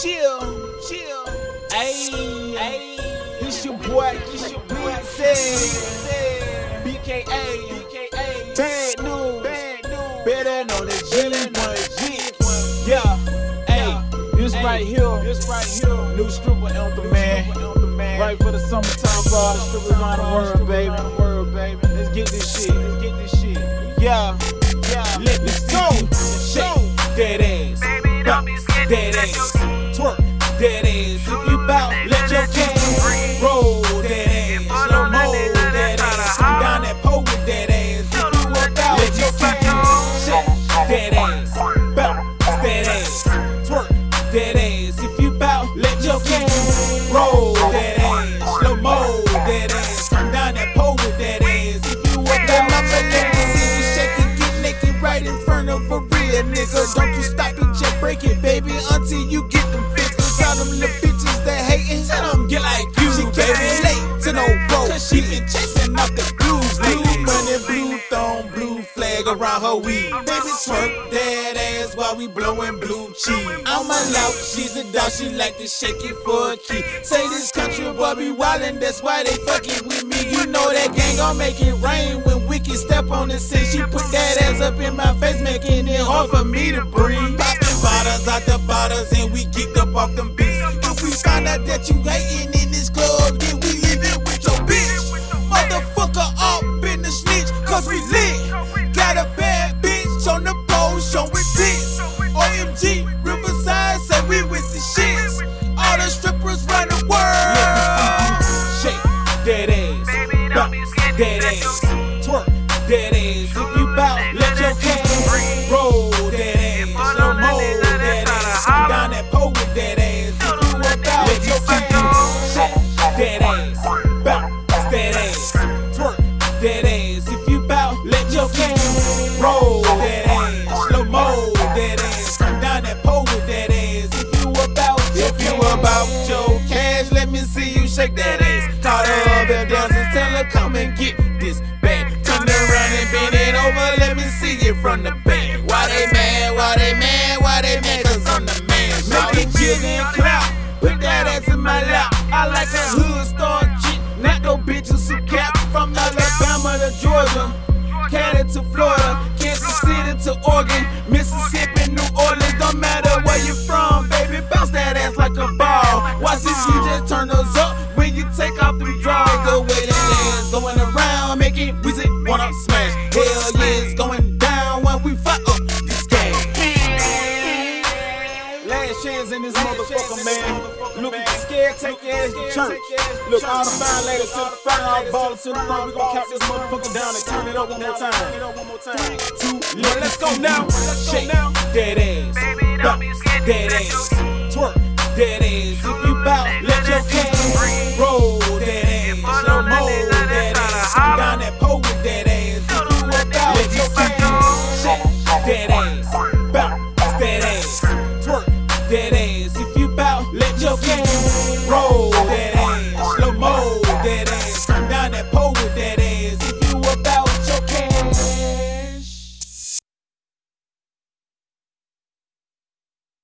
chill, chill. Ayy, ayy. This your boy, this your boy, say. BKA, BKA. Bad news, bad news. Better know the G1G. Yeah, ayy. This right here, this right here. New stripper anthem, man. Right for the summertime for all the strippers around the world, baby. World, baby. Let's get this shit. Let's get this shit. Yeah, yeah. Let me see you shake that ass. Bounce that ass. That ass. If you bout, let your king roll that ass. Slow mo that ass. Come down that pole with that ass. If you about, let your king shake that ass. Bounce that ass. Twerk that ass. If you bout, let your king roll that ass. Slow mo that ass. Come down that pole with that ass. If you about, let me see you shake it, get naked right in front of a real nigga. Don't you stop it, just break it, flag around her weed. Baby, twerk that ass while we blowing blue cheese. I'm a lout, she's a dog, she like to shake it for a key. Say this country boy be wildin', that's why they fucking with me. You know that gang gon' make it rain when Wicked step on the scene. She put that ass up in my face, making it hard for me to breathe. Popping bottles out the bottles, and we kicked up off them beats. If we find out that you hating in this club, then we leave it with your bitch. Motherfucker, all been the snitch, cause we lit. That ass, twerk that ass. If you bout, let your king roll that ass, slow mo that ass, down that pole with that ass. If you about, let your king shake that ass, bounce that ass, twerk that ass. If you bout, let your king roll that ass, slow mo that ass, down that pole with that ass. If you about, if you about your cash, let me see you shake that ass. Her up and dance and get this bag. Turn around and bend it over, let me see it from the back. Why they mad? Why they mad? Why they mad? Cause I'm the man. Make it jig and clap. Put that ass in my lap. I like a hood star chick, not no bitches who cap from Alabama to Georgia. Cali to Florida, in this motherfucker, man. Look, you. Scared, take your ass to church. Look, all the fine ladies to the front, all the ballers to the front. We gon' count this motherfucker down and turn it up one more time. Three, two, one, let's go now. Shake. dead ass, bop, dead ass, twerk, dead ass. If you bout, let your hands roll, dead ass, no more. your game. Roll that ass, slow mo that ass.